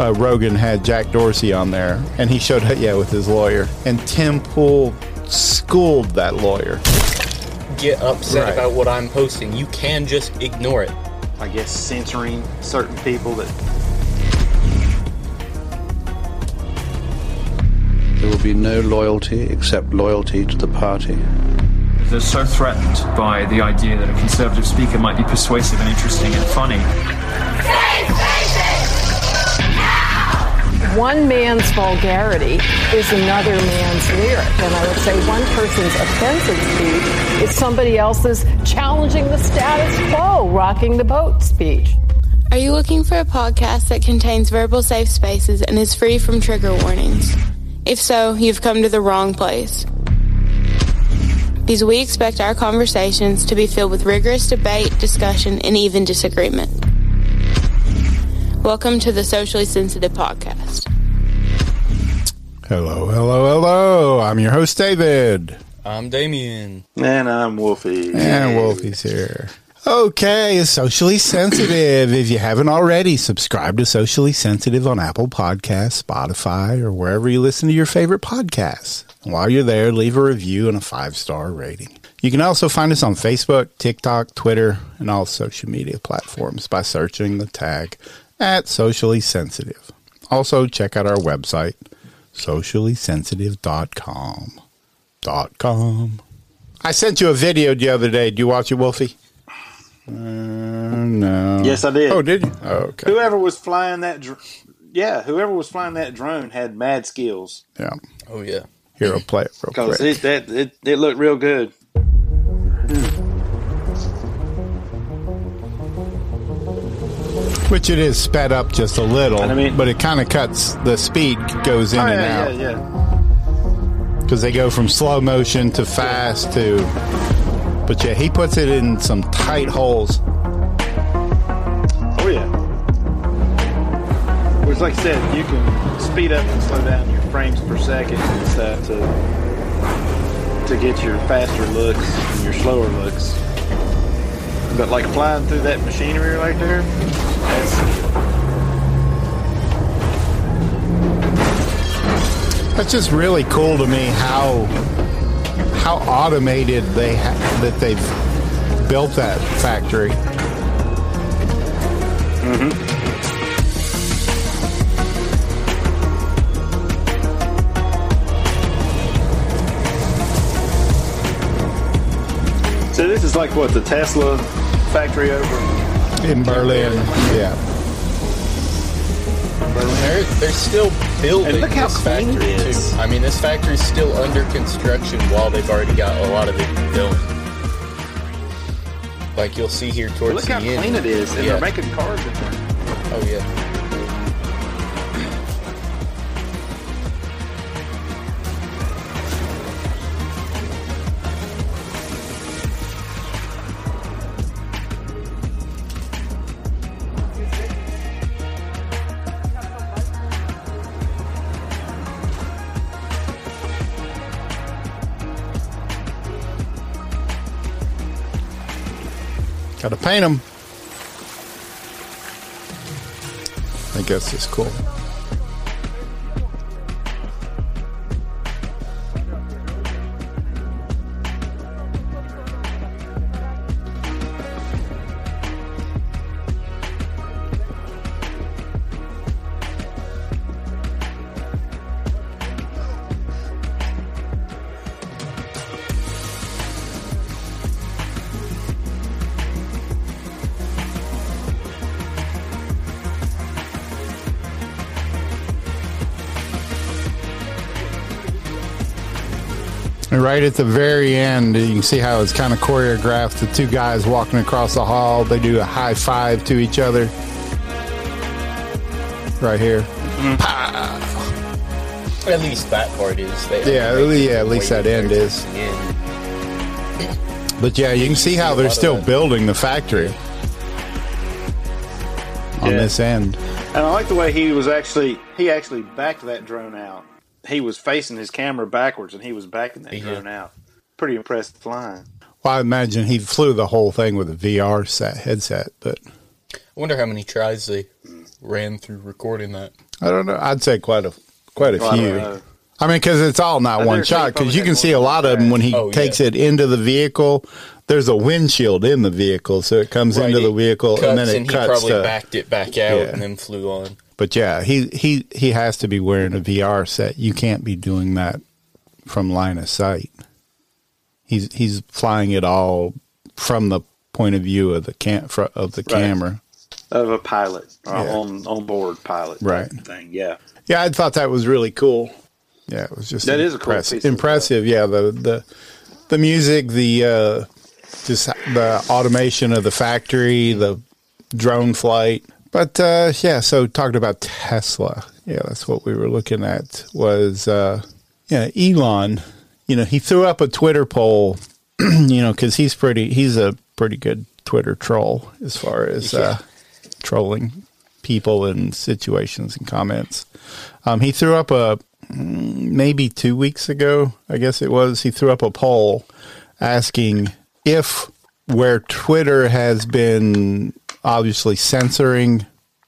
uh, Rogan had Jack Dorsey on there, and he showed up, yeah, with his lawyer, and Tim Pool schooled that lawyer. Get upset Right. about what I'm posting. You can just ignore it. I guess censoring certain people that There will be no loyalty except loyalty to the party. They're so threatened by the idea that a conservative speaker might be persuasive and interesting and funny. One man's vulgarity is another man's lyric. And I would say one person's offensive speech is somebody else's challenging the status quo, rocking the boat speech. Are you looking for a podcast that contains verbal safe spaces and is free from trigger warnings? If so, you've come to the wrong place. Because we expect our conversations to be filled with rigorous debate, discussion, and even disagreement. Welcome to the Socially Sensitive Podcast. Hello, hello, hello. I'm your host, David. I'm Damien. and I'm Wolfie. And Wolfie's here. Okay, socially sensitive. if you haven't already, subscribe to Socially Sensitive on Apple Podcasts, Spotify, or wherever you listen to your favorite podcasts. And while you're there, leave a review and a five star rating. You can also find us on Facebook, TikTok, Twitter, and all social media platforms by searching the tag at Socially Sensitive. Also, check out our website, sociallysensitive.com. Dot com. I sent you a video the other day. Do you watch it, Wolfie? Uh, no. Yes, I did. Oh, did you? Oh, okay. Whoever was flying that, dr- yeah, whoever was flying that drone had mad skills Yeah. Oh yeah. Here, I'll play it real because quick. it, that it, it looked real good. Which it is sped up just a little, I mean- but it kind of cuts the speed goes in Oh, and yeah, out yeah, yeah. because they go from slow motion to fast to. But yeah, he puts it in some tight holes. Oh yeah. Which, like I said, you can speed up and slow down your frames per second and stuff to to get your faster looks and your slower looks. But like flying through that machinery right there, that's just really cool to me how how automated they ha- that they've built that factory. Mm-hmm. so. This is like what the Tesla factory over. In Berlin. Yeah. They're, they're still building And look how this clean it factory is. too. I mean, this factory's still under construction while they've already got a lot of it built. Like you'll see here towards Look the how end. clean it is, and Yeah. they're making cars in there. Oh yeah. Paint them. I guess it's cool. And right at the very end, you can see how it's kind of choreographed. The two guys walking across the hall, they do a high five to each other. Right here. Mm-hmm. Pow! At least that part is. They, Yeah, they- yeah, at least that end is. the. But yeah, you can see how they're still that. building the factory on Yeah. this end. And I like the way he was actually he actually backed that drone out. He was facing his camera backwards, and he was backing that Yeah. drone out. Pretty impressive flying. Well, I imagine he flew the whole thing with a VR set headset, but I wonder how many tries they ran through recording that? I don't know. I'd say quite a quite a Well, few. know. I mean, because it's all not I one shot. Because you can see a lot of them when he Oh, takes yeah. it into the vehicle. There's a windshield in the vehicle, so it comes into Right, the vehicle cuts and then it and he cuts probably to. backed it back out Yeah. and then flew on. But yeah, he he he has to be wearing a VR set. You can't be doing that from line of sight. He's he's flying it all from the point of view of the cam of the Right. camera. Of a pilot, or Yeah. on on board pilot, Right. Thing, yeah. Yeah, I thought that was really cool. Yeah, it was just That is a cool impressive. piece uh, impressive. yeah, the the the music, the uh, just the automation of the factory, the drone flight. But uh, yeah, so talked about Tesla. Yeah, that's what we were looking at. Was uh, yeah, Elon. You know, he threw up a Twitter poll. you know, because he's pretty. He's a pretty good Twitter troll as far as uh, trolling people and situations and comments. Um, he threw up a maybe two weeks ago, I guess it was. He threw up a poll asking if where Twitter has been obviously censoring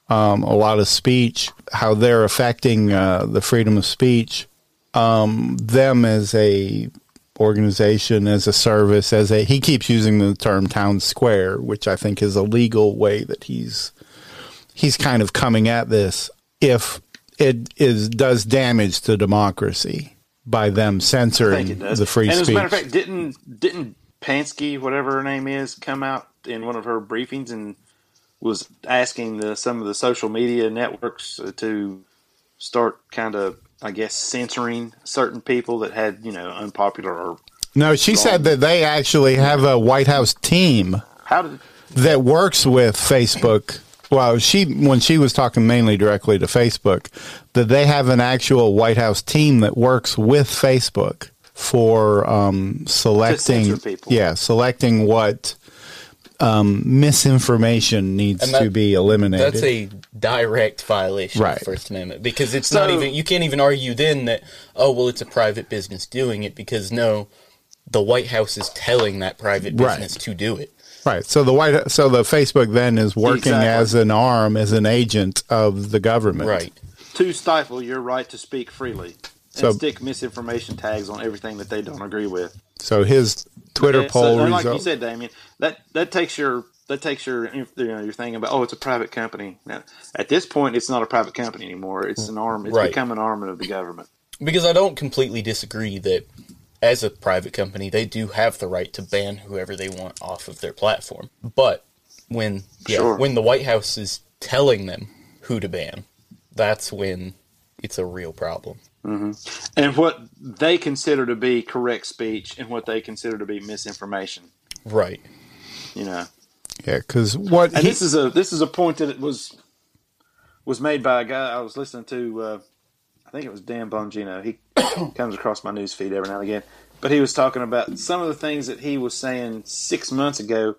um, a lot of speech, how they're affecting uh, the freedom of speech. Um, them as a organization, as a service, as a he keeps using the term town square, which I think is a legal way that he's he's kind of coming at this. If it is does damage to democracy by them censoring the free and speech. as a matter of fact, didn't didn't Pansky, whatever her name is, come out in one of her briefings and was asking the, some of the social media networks to start kind of, I guess, censoring certain people that had you know unpopular or no, she said that they actually have a White House team how did that works with Facebook. Well, she when she was talking mainly directly to Facebook, that they have an actual White House team that works with Facebook for um, selecting, yeah, selecting what um, misinformation needs that- to be eliminated. That's a direct violation Right. of the First Amendment because it's So- not even you can't even argue then that oh well it's a private business doing it because no the White House is telling that private Right. business to do it. Right. So the White so the Facebook then is working Exactly. as an arm, as an agent of the government. Right. to stifle your right to speak freely and So- stick misinformation tags on everything that they don't agree with. So his Twitter Yeah, poll and like result. you said, Damien, that that takes your that takes your you know your thing about oh it's a private company. Now, at this point, it's not a private company anymore. It's an arm. It's Right. become an arm of the government. Because I don't completely disagree that as a private company they do have the right to ban whoever they want off of their platform. But when yeah, Sure. when the White House is telling them who to ban, that's when it's a real problem. Mm-hmm. And what they consider to be correct speech and what they consider to be misinformation. Right. You know, yeah, because what and he, this is a this is a point that it was was made by a guy I was listening to. Uh, I think it was Dan Bongino. He comes across my news feed every now and again, but he was talking about some of the things that he was saying six months ago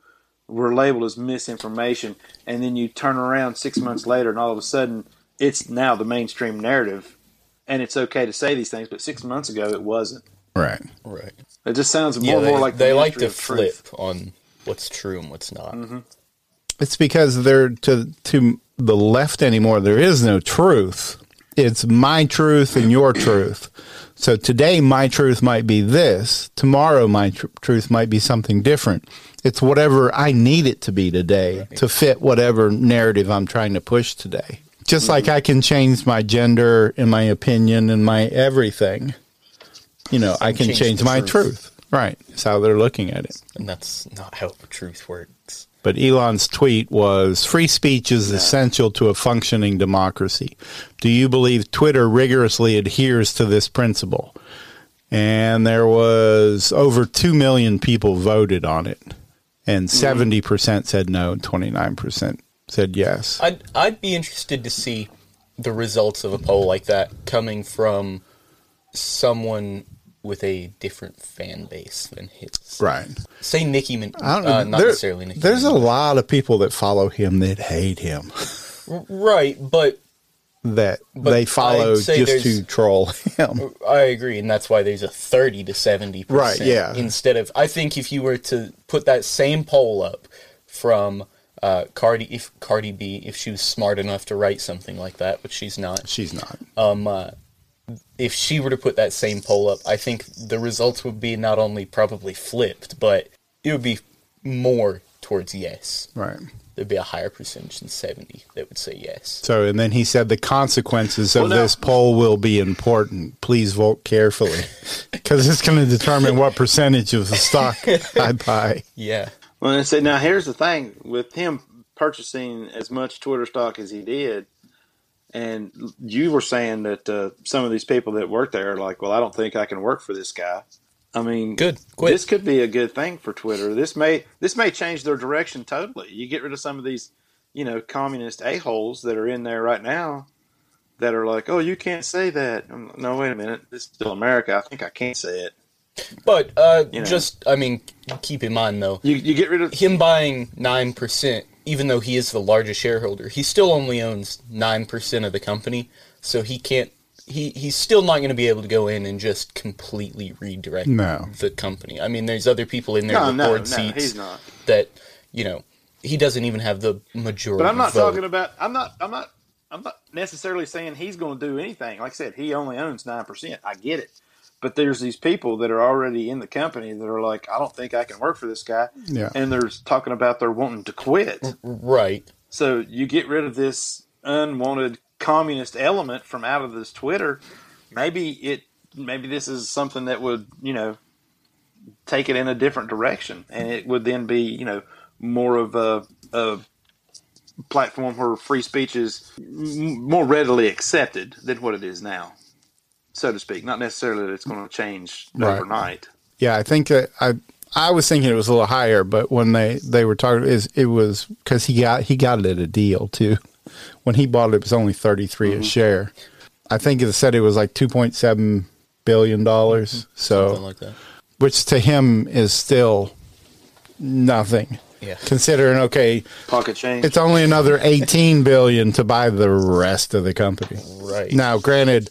were labeled as misinformation, and then you turn around six months later, and all of a sudden it's now the mainstream narrative, and it's okay to say these things, but six months ago it wasn't. right. Right. It just sounds more Yeah, and they, more like the they like to of truth. flip on what's true and what's not. Mm-hmm. It's because they're to to the left anymore. There is no truth. It's my truth and your truth. So today, my truth might be this. Tomorrow, my tr- truth might be something different. It's whatever I need it to be today to fit whatever narrative I'm trying to push today. Just mm-hmm. like I can change my gender and my opinion and my everything. You know, I can change change my truth. truth. Right. It's how they're looking at it. And that's not how truth works. But Elon's tweet was free speech is essential to a functioning democracy. Do you believe Twitter rigorously adheres to this principle? And there was over 2 million people voted on it. And hmm. 70% said no, and 29% said yes. I'd I'd be interested to see the results of a poll like that coming from someone with a different fan base than his. Right. Say Nicki Min- I don't know. uh, not There- necessarily Nicki there's a lot of people that follow him that hate him. right, but That But they follow just to troll him. I agree, and that's why there's a thirty to seventy percent. Right, yeah. Instead of, I think if you were to put that same poll up from uh, Cardi if Cardi B if she was smart enough to write something like that, but she's not. She's not. Um, uh, if she were to put that same poll up, I think the results would be not only probably flipped, but it would be more towards yes. Right. There'd be a higher percentage than seventy that would say yes. So, and then he said the consequences of Well, now- this poll will be important. Please vote carefully because it's going to determine what percentage of the stock I buy. Yeah. Well, I said, now here's the thing with him purchasing as much Twitter stock as he did, and you were saying that uh, some of these people that work there are like, well, I don't think I can work for this guy. I mean, Good. Quit. This could be a good thing for Twitter. This may this may change their direction totally. You get rid of some of these, you know, communist a holes that are in there right now, that are like, oh, you can't say that. Um, No, wait a minute. This is still America. I think I can't say it. But uh, You know. just I mean, keep in mind though, You you get rid of him buying nine percent, even though he is the largest shareholder, he still only owns nine percent of the company, so he can't. He he's still not going to be able to go in and just completely redirect No. the company. I mean, there's other people in there no, with no, board no. seats He's not. that you know he doesn't even have the majority. But I'm not vote. talking about. I'm not. I'm not. I'm not necessarily saying he's going to do anything. Like I said, he only owns nine percent. I get it. But there's these people that are already in the company that are like, I don't think I can work for this guy. Yeah. And they're talking about they're wanting to quit. right. So you get rid of this unwanted communist element from out of this Twitter. Maybe it. Maybe this is something that would you know take it in a different direction, and it would then be you know more of a, a platform where free speech is m- more readily accepted than what it is now, so to speak. Not necessarily that it's going to change Right. overnight. Yeah, I think that I I was thinking it was a little higher, but when they they were talking, is it was because he got he got it at a deal too. When he bought it, it was only thirty a mm-hmm. share. I think it said it was like two point seven billion dollars. Mm-hmm. So, Something like that. which to him is still nothing. Yeah. Considering okay, Pocket change. it's only another 18 billion to buy the rest of the company. Right. Now, granted,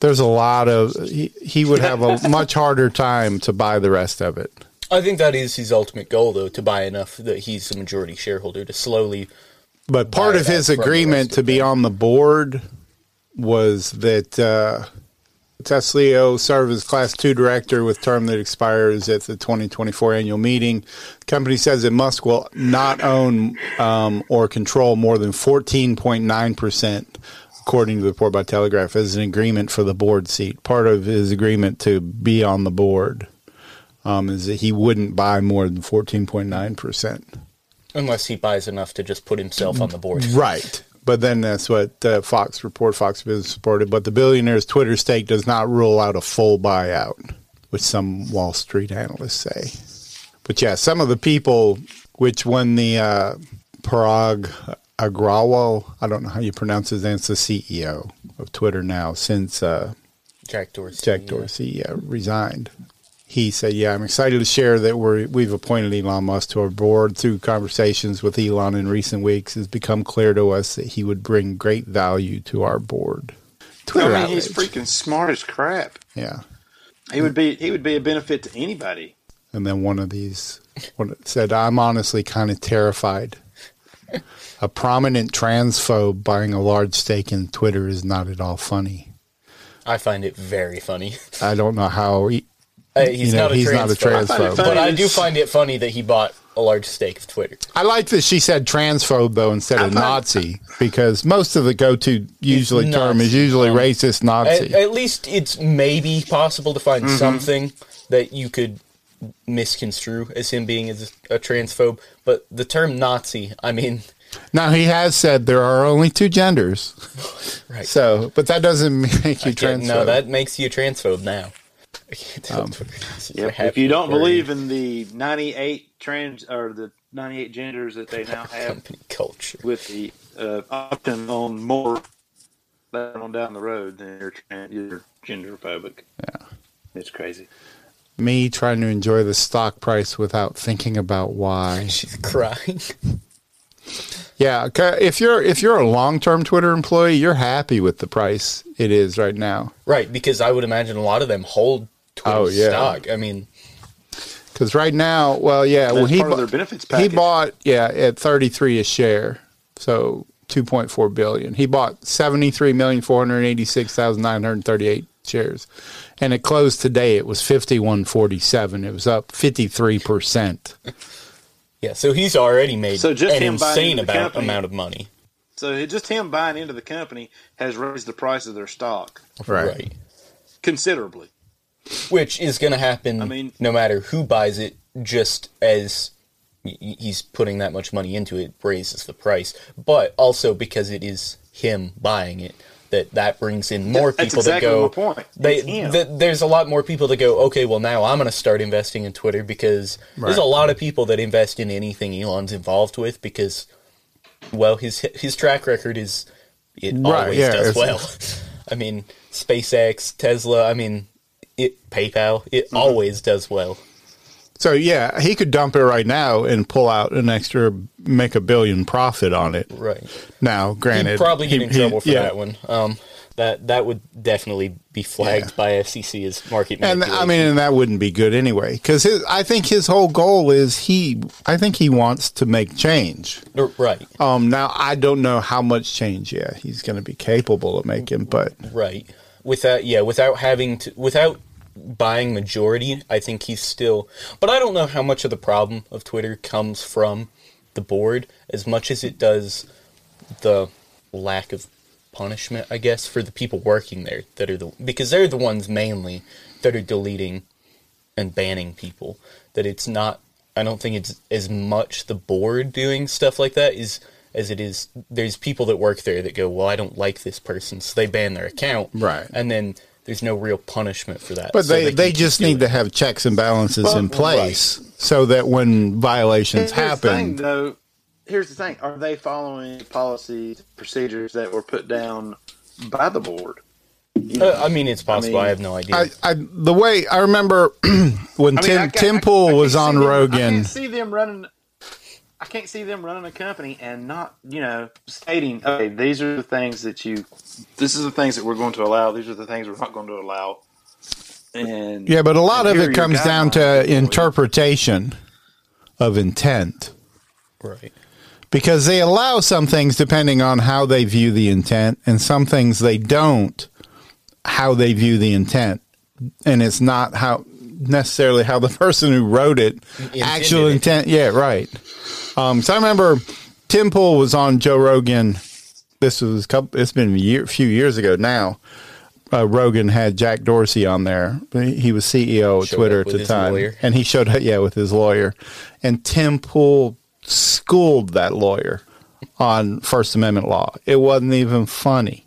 there's a lot of he, he would have a much harder time to buy the rest of it. I think that is his ultimate goal, though, to buy enough that he's a majority shareholder to slowly. But part of his agreement to be on the board was that uh, Teslio serve as Class 2 director with term that expires at the 2024 annual meeting. The company says that Musk will not own um, or control more than 14.9%, according to the report by Telegraph, as an agreement for the board seat. Part of his agreement to be on the board um, is that he wouldn't buy more than 14.9%. Unless he buys enough to just put himself on the board. Right. But then that's what uh, Fox report, Fox Business reported. But the billionaire's Twitter stake does not rule out a full buyout, which some Wall Street analysts say. But yeah, some of the people, which when the uh, Parag Agrawal, I don't know how you pronounce his name, it's the CEO of Twitter now since uh, Jack Dorsey. Jack yeah. Dorsey uh, resigned. He said, "Yeah, I'm excited to share that we're, we've appointed Elon Musk to our board. Through conversations with Elon in recent weeks, it's become clear to us that he would bring great value to our board." Twitter I mean, he's freaking smart as crap. Yeah, He would be. He would be a benefit to anybody. and then one of these one said, "I'm honestly kind of terrified. A prominent transphobe buying a large stake in Twitter is not at all funny. I find it very funny. I don't know how." He, Uh, he's, You know, not a he's not a transphobe, transphobe. But I do find it funny that he bought a large stake of Twitter. I like that she said transphobe though instead of Nazi because most of the go-to usually term is usually Um, racist Nazi. At, at least it's maybe possible to find Mm-hmm. something that you could misconstrue as him being as a transphobe. But the term Nazi, I mean, now he has said there are only two genders, right? so but that doesn't make you I transphobe. no, that makes you transphobe now. I can't tell Um, Yep. If you don't believe in the 98 trans or the 98 genders that they now have company culture, with the uh, option on more later on down the road, then you're, tran- you're gender phobic. Yeah. It's crazy. Me trying to enjoy the stock price without thinking about why. she's crying. yeah, if you're if you're a long-term Twitter employee, you're happy with the price it is right now. right, because I would imagine a lot of them hold Twitter Oh, yeah. stock. I mean, Because right now, well, yeah, well, he part of bu- their benefits he bought yeah at thirty three a share, so two point four billion. He bought seventy three million four hundred eighty six thousand nine hundred thirty eight shares, and it closed today. It was fifty one forty seven. It was up fifty three percent. Yeah, so he's already made So just an him insane into the amount, of money. So just him buying into the company has raised the price of their stock Right. considerably. Which is going to happen I mean- no matter who buys it, just as y- y- he's putting that much money into it, raises the price. But also because it is him buying it, that that brings in more That's people exactly that go. my point. They, th- there's a lot more people that go. Okay, well now I'm going to start investing in Twitter because there's a lot of people that invest in anything Elon's involved with because, well, his his track record is it Right, always yeah, does well. I mean, SpaceX, Tesla. I mean, it PayPal. It Mm-hmm. always does well. So yeah, he could dump it right now and pull out an extra, make a billion profit on it. Right. Now, granted, He'd probably get he- in he- trouble for yeah. that one. Um, that that would definitely be flagged Yeah. by FCC as market And. I mean, and that wouldn't be good anyway, because I think his whole goal is he. I think he wants to make change. Right, Um, now I don't know how much change. Yeah, he's going to be capable of making, but right. Without yeah, without having to without buying majority, I think he's still. But I don't know how much of the problem of Twitter comes from the board as much as it does the lack of punishment, I guess, for the people working there that are the because they're the ones mainly that are deleting and banning people. That it's not. I don't think it's as much the board doing stuff like that is as it is. There's people that work there that go, well, I don't like this person, so they ban their account, Right. And then there's no real punishment for that. but so they can they just doing need to have checks and balances Well, in place so that when violations Here's the thing, happen, though. Here's the thing: Are they following policies, procedures that were put down by the board? Uh, I mean, it's possible. I, mean, have no idea. I, I the way I remember when I mean, Tim I ca- Tim Pool I was on see them- I Rogan. can't see them running. I can't see them running a company and not, you know, stating, okay, these are the things that you, this is the things that we're going to allow. These are the things we're not going to allow. And Yeah, but a lot of it comes down to interpretation of intent. right. because they allow some things depending on how they view the intent and some things they don't how they view the intent and it's not how necessarily how the person who wrote it actual it. intent yeah right um, so i remember tim pool was on joe rogan this was a couple it's been a year, few years ago now uh, rogan had jack dorsey on there he was ceo of Showed twitter at the time lawyer. and he showed up yeah with his lawyer and tim pool schooled that lawyer on First Amendment law. It wasn't even funny.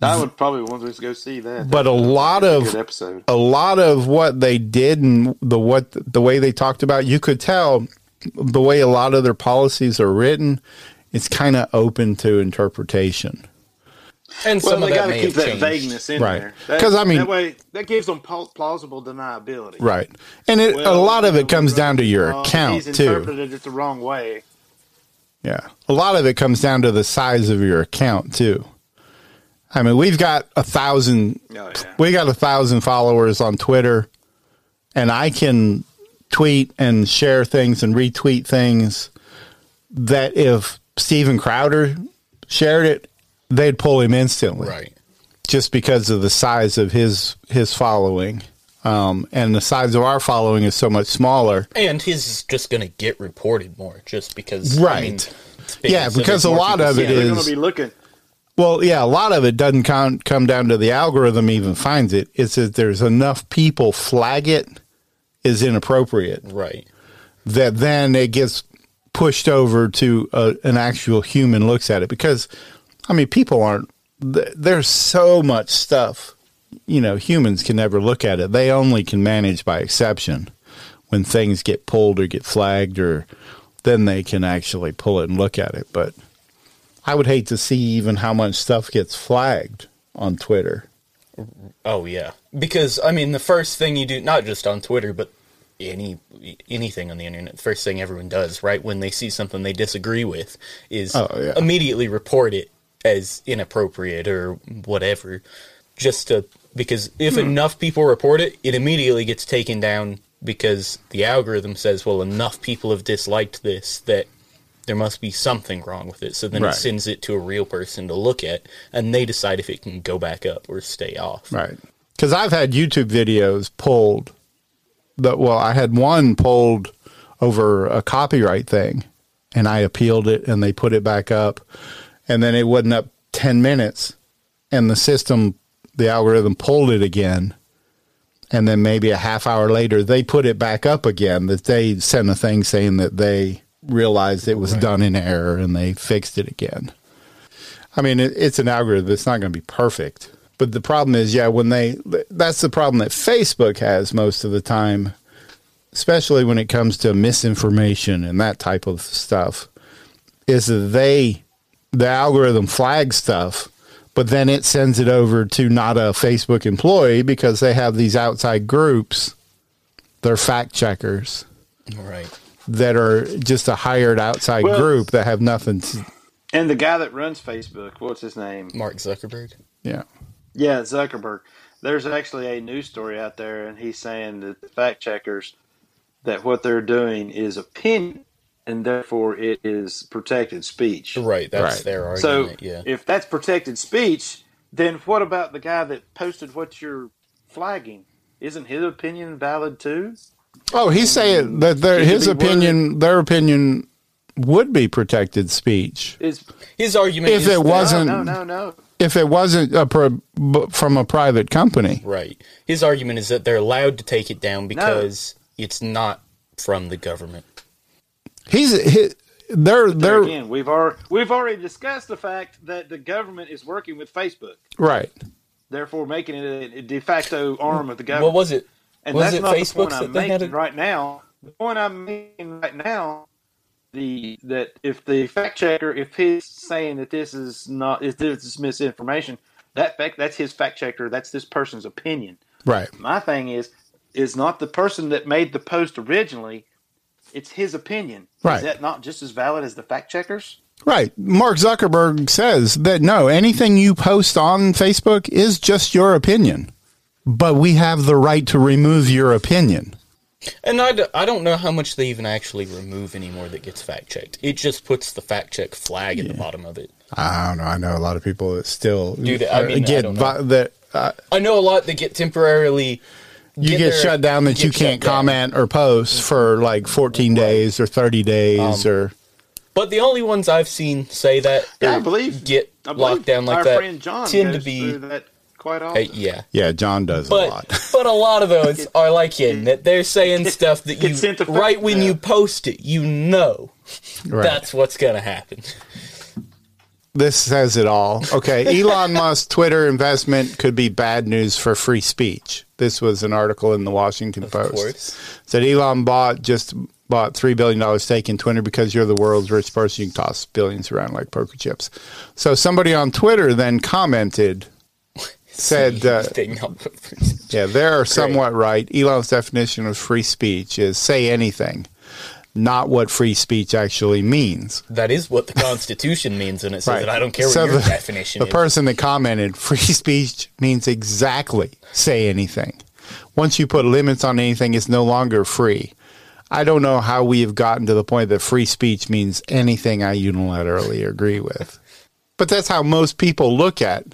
I would probably want to go see that. But a lot That's a of episode. a lot of what they did and the what the way they talked about, you could tell the way a lot of their policies are written. It's kind of open to interpretation. And Well, some they got to keep that changed. vagueness in Right. there. 'Cause, I mean- that way that gives them plausible deniability. Right. And it, a lot of it comes down to your account He's too. interpreted it the wrong way. Yeah. A lot of it comes down to the size of your account too. I mean, we've got a thousand Oh, yeah. we got a thousand followers on Twitter and I can tweet and share things and retweet things that if Steven Crowder shared it, they'd pull him instantly. Right. Just because of the size of his his following. Um, and the size of our following is so much smaller. And his is just going to get reported more just because. I Right. mean, Yeah, because a lot people of see it They're is- going to be looking. Well, yeah, a lot of it doesn't come come down to the algorithm even finds it. It's that there's enough people flag it is inappropriate. Right. that then it gets pushed over to a, an actual human looks at it. Because I mean people aren't there's so much stuff you know humans can never look at it. They only can manage by exception. When things get pulled or get flagged or then they can actually pull it and look at it. But I would hate to see even how much stuff gets flagged on Twitter Oh yeah, because I mean, the first thing you do, not just on Twitter, but any anything on the internet, the first thing everyone does, right, when they see something they disagree with, is Oh, yeah. immediately report it as inappropriate or whatever, just to because if Hmm. enough people report it, it immediately gets taken down because the algorithm says, well, enough people have disliked this that there must be something wrong with it. So then Right. it sends it to a real person to look at, and they decide if it can go back up or stay off. Right. Because I've had YouTube videos pulled. That well, I had one pulled over a copyright thing, and I appealed it, and they put it back up, and then it wasn't up ten minutes, and the system, the algorithm pulled it again, and then maybe a half hour later they put it back up again. That they sent a thing saying that they realized it was done in error and they fixed it again. I mean, it, it's an algorithm. It's not going to be perfect. But the problem is, yeah, when they, that's the problem that Facebook has most of the time, especially when it comes to misinformation and that type of stuff, is that they, the algorithm flags stuff, but then it sends it over to not a Facebook employee because they have these outside groups, they're fact checkers Right. That are just a hired outside Well- group that have nothing to, And the guy that runs Facebook, what's his name? Mark Zuckerberg. yeah. Yeah, Zuckerberg. There's actually a news story out there, and he's saying that the fact checkers that what they're doing is opinion, and therefore it is protected speech. Right. That's Right. their So argument. yeah. if that's protected speech, then what about the guy that posted what you're flagging? Isn't his opinion valid too? Oh, he's saying that their, his be opinion, their opinion would be protected speech Is His argument if is it wasn't no, no, no, no. if it wasn't a pro, from a private company. right. His argument is that they're allowed to take it down because it's not from the government. He's he, they're There they're again, we've already we've already discussed the fact that the government is working with Facebook, right. therefore making it a, a de facto arm of the government. What was it? And Was that's it not Facebook the point that I'm making a- right now. The point I'm making right now, the that if the fact checker, if he's saying that this is not, if this is misinformation, that fact that's his fact checker. That's this person's opinion. Right. My thing is, is not the person that made the post originally. It's his opinion. Right. Is that not just as valid as the fact checkers? Right. Mark Zuckerberg says that no, anything you post on Facebook is just your opinion. But we have the right to remove your opinion. And I, d- I don't know how much they even actually remove anymore that gets fact checked. It just puts the fact check flag at the bottom of it. I don't know. I know a lot of people that still Dude, I mean, I get don't know. vi- that uh, I know a lot that get temporarily. you get get, their- shut down that get you can't down. comment or post for like 14 days or 30 days Um, or But the only ones I've seen say that Yeah, I believe get I believe locked down like our that friend John tend to be that quite uh, often. yeah. yeah, John does a lot. but a lot of those are like him that they're saying stuff that you right when yeah. you post it, you know Right. that's what's gonna happen. this says it all. Okay, Elon Musk Twitter investment could be bad news for free speech. This was an article in the Washington Post. course. Said Elon bought just bought three billion dollars stake in Twitter because you're the world's richest person. You can toss billions around like poker chips. So somebody on Twitter then commented, said, uh, "Yeah, they're somewhat right. Elon's definition of free speech is say anything." Not what free speech actually means. that is what the Constitution means, and it says that I don't care what So your the- definition The is. person that commented, free speech means exactly say anything. Once you put limits on anything, it's no longer free. I don't know how we have gotten to the point that free speech means anything I unilaterally agree with. But that's how most people look at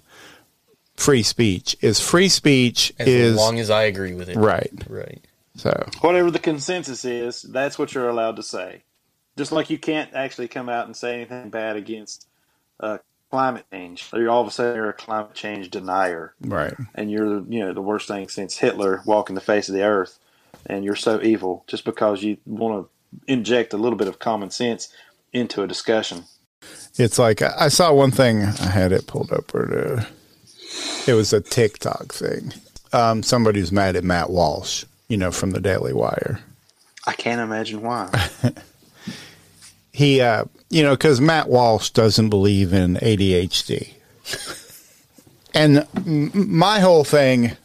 free speech. Is free speech as is long as I agree with it. right. Right. So Whatever the consensus is, that's what you're allowed to say. Just like you can't actually come out and say anything bad against uh, climate change. You're all of a sudden you're a climate change denier, right. and you're you know the worst thing since Hitler walking the face of the earth, and you're so evil just because you want to inject a little bit of common sense into a discussion. It's like I I saw one thing. I had it pulled up. Or the, it was a TikTok thing. Um, somebody was mad at Matt Walsh, you know, from the Daily Wire. I can't imagine why. He, uh, you know, because Matt Walsh doesn't believe in ADHD. and m- my whole thing,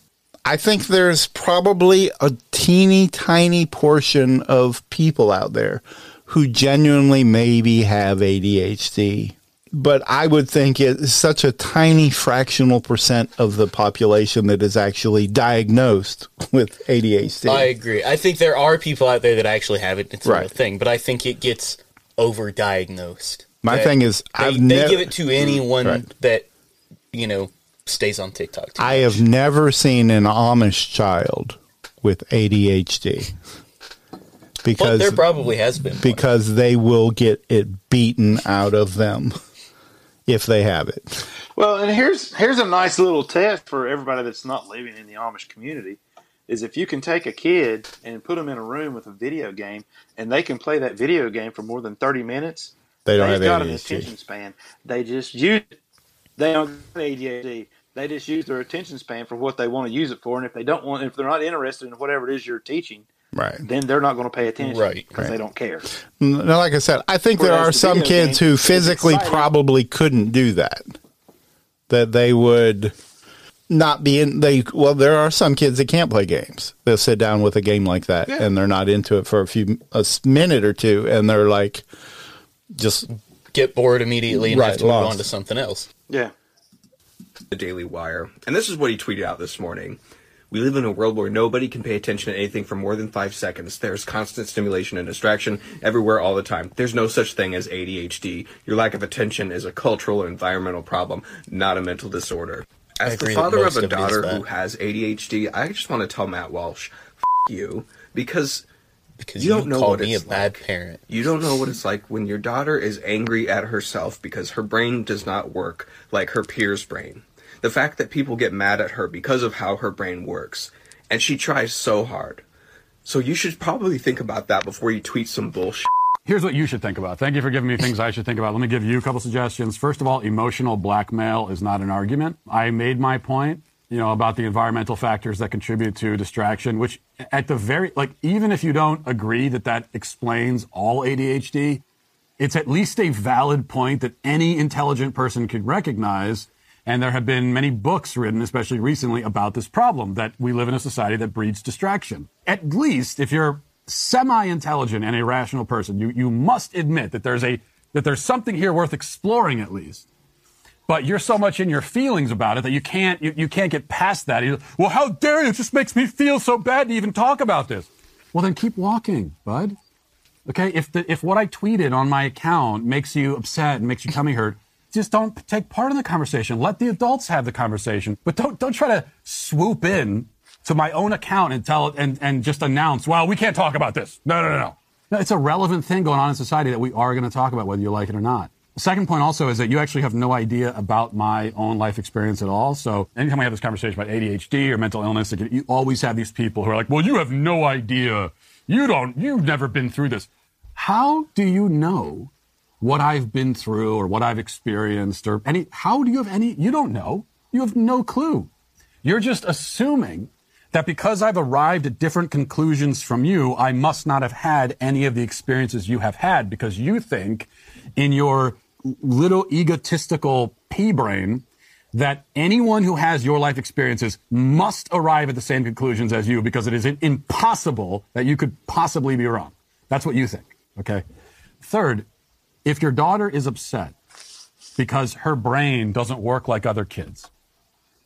I think there's probably a teeny tiny portion of people out there who genuinely maybe have ADHD but I would think it's such a tiny fractional percent of the population that is actually diagnosed with ADHD. I agree. I think there are people out there that actually have it. It's not a Right. thing, but I think it gets overdiagnosed. My thing is, they, I've they nev- give it to anyone Right. that you know stays on TikTok. too I much. have never seen an Amish child with ADHD because there probably has been. one. because they will get it beaten out of them if they have it. Well, and here's here's a nice little test for everybody that's not living in the Amish community. Is if you can take a kid and put them in a room with a video game, and they can play that video game for more than thirty minutes, They don't they've have got an attention span. They just use it. They don't have ADHD. They just use their attention span for what they want to use it for, and if they don't want, if they're not interested in whatever it is you're teaching, Right. then they're not going to pay attention, Right. Because they don't care. Now, like I said, I think there are the some kids game who is physically probably couldn't do that. That they would not be in they well there are some kids that can't play games. They'll sit down with a game like that Yeah. and they're not into it for a few a minute or two and they're like just get bored immediately and Right, have to move on to something else. Yeah. the Daily Wire. And this is what he tweeted out this morning. We live in a world where nobody can pay attention to anything for more than five seconds. There's constant stimulation and distraction everywhere all the time. There's no such thing as ADHD. Your lack of attention is a cultural or environmental problem, not a mental disorder. As the father of a of it is daughter who has ADHD, I just want to tell Matt Walsh, F- you, because Because You you, don't know what me a it's bad like. parent. you don't know what it's like when your daughter is angry at herself because her brain does not work like her peers' brain. The fact that people get mad at her because of how her brain works. And she tries so hard. So you should probably think about that before you tweet some bullshit. Here's what you should think about. Thank you for giving me things I should think about. Let me give you a couple suggestions. First of all, emotional blackmail is not an argument. I made my point, you know, about the environmental factors that contribute to distraction, which at the very, like, even if you don't agree that that explains all ADHD, it's at least a valid point that any intelligent person could recognize. And there have been many books written, especially recently, about this problem that we live in a society that breeds distraction. At least if you're semi-intelligent and a rational person, you, you must admit that there's a that there's something here worth exploring at least. But you're so much in your feelings about it that you can't you, you can't get past that. You, well, how dare you? It just makes me feel so bad to even talk about this. Well, then keep walking, bud. Okay, if the if what I tweeted on my account makes you upset and makes your tummy hurt, just don't take part in the conversation. Let the adults have the conversation, but don't don't try to swoop in to my own account and tell and and just announce, "Well, we can't talk about this." No, no, no, no. No, it's a relevant thing going on in society that we are going to talk about, whether you like it or not. The second point also is that you actually have no idea about my own life experience at all. So anytime we have this conversation about ADHD or mental illness, you always have these people who are like, well, you have no idea. You don't, you've never been through this. How do you know what I've been through or what I've experienced or any, how do you have any, you don't know. You have no clue. You're just assuming that because I've arrived at different conclusions from you, I must not have had any of the experiences you have had because you think in your little egotistical pea brain that anyone who has your life experiences must arrive at the same conclusions as you because it is impossible that you could possibly be wrong. That's what you think. Okay. Third, if your daughter is upset because her brain doesn't work like other kids,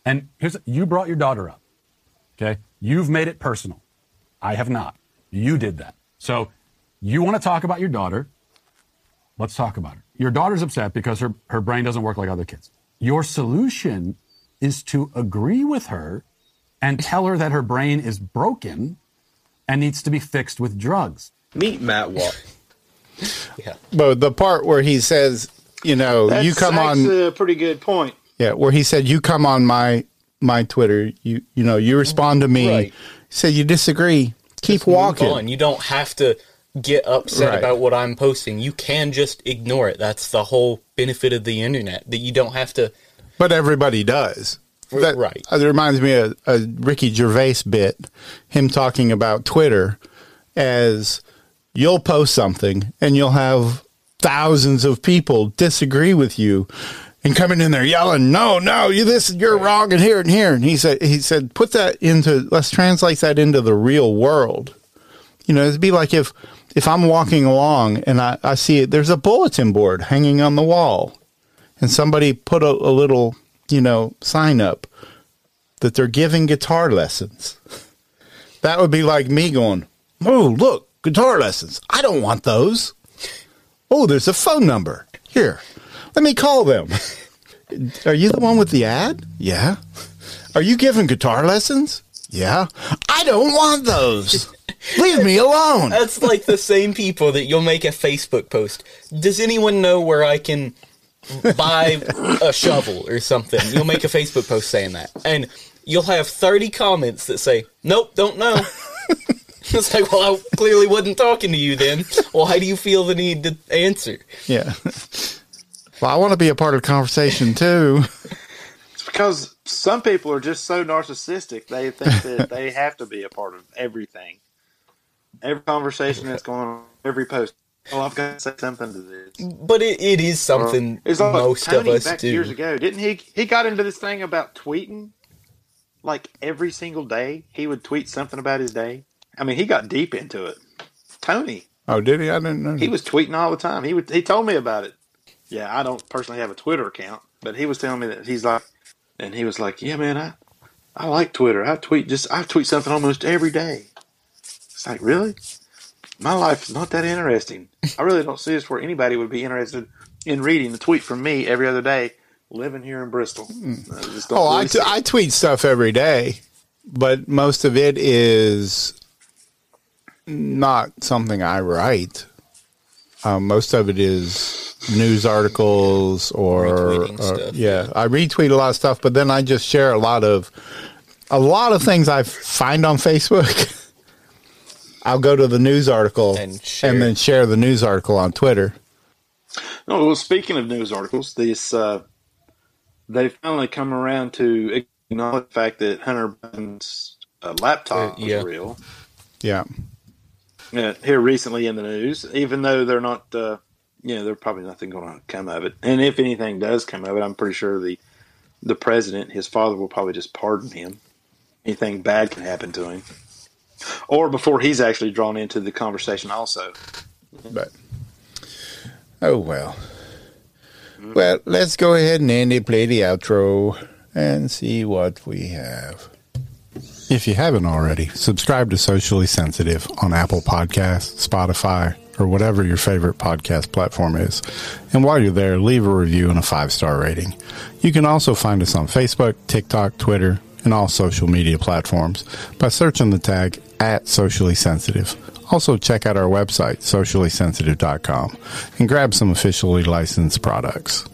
and here's you brought your daughter up. Okay. You've made it personal. I have not. You did that. So you want to talk about your daughter. Let's talk about her. Your daughter's upset because her, her brain doesn't work like other kids. Your solution is to agree with her and tell her that her brain is broken and needs to be fixed with drugs. Meet Matt Walsh. Yeah. but the part where he says, you know, That's you come on actually a pretty good point. Yeah, where he said, "You come on my my Twitter. You you know you respond to me. Right. He said you disagree. Keep Move walking. on. You don't have to get upset Right. about what I'm posting. You can just ignore it. That's the whole benefit of the internet. That you don't have to. But everybody does. That, right. Uh, it reminds me of a Ricky Gervais bit, him talking about Twitter as you'll post something and you'll have thousands of people disagree with you and coming in there yelling, "No, no, you this you're wrong and here and here." And he said he said put that into let's translate that into the real world. You know, it'd be like if if I'm walking along and I, I see it, there's a bulletin board hanging on the wall and somebody put a, a little, you know, sign up that they're giving guitar lessons. That would be like me going, "Oh, look, guitar lessons. I don't want those." Oh, there's a phone number. Here. Let me call them. Are you the one with the ad? Yeah. Are you giving guitar lessons? Yeah. I don't want those. Leave me alone. That's like the same people that you'll make a Facebook post. Does anyone know where I can buy a shovel or something? You'll make a Facebook post saying that. And you'll have 30 comments that say, nope, don't know. it's like, well, I clearly wasn't talking to you then. Why do you feel the need to answer? Yeah. Well, I want to be a part of the conversation too. It's because some people are just so narcissistic they think that they have to be a part of everything. Every conversation that's going on, every post. Oh, I've got to say something to this. But it, it is something It's like most Tony of us back do. years ago, didn't he? He got into this thing about tweeting. Like every single day, he would tweet something about his day. I mean, he got deep into it. Tony, Oh, did he? I didn't know. he was tweeting all the time. He would. He told me about it. Yeah, I don't personally have a Twitter account, but he was telling me that he's like, and he was like, "Yeah, man, I, I like Twitter. I tweet just I tweet something almost every day." It's like, really? My life is not that interesting. I really don't see this where anybody would be interested in reading a tweet from me every other day, living here in Bristol. Hmm. I Oh, really t- see it. I tweet stuff every day, but most of it is not something I write. Um, most of it is news articles or, or- stuff, yeah, I retweet a lot of stuff, but then I just share a lot of a lot of things I find on Facebook. I'll go to the news article And share and then share the news article on Twitter. Oh, well, speaking of news articles, this uh, they finally come around to acknowledge the fact that Hunter Biden's uh, laptop Uh, yeah. was real. Yeah. Uh, here recently in the news, even though they're not, uh, you know, there's probably nothing going to come of it. And if anything does come of it, I'm pretty sure the the president, his father, will probably just pardon him. Anything bad can happen to him, or before he's actually drawn into the conversation. Also, But oh well. Well, let's go ahead and Andy play the outro and see what we have. If you haven't already, subscribe to Socially Sensitive on Apple Podcasts, Spotify, or whatever your favorite podcast platform is. And while you're there, leave a review and a five star rating. You can also find us on Facebook, TikTok, Twitter, and all social media platforms by searching the tag at Socially Sensitive. Also, check out our website, sociallysensitive.com, and grab some officially licensed products.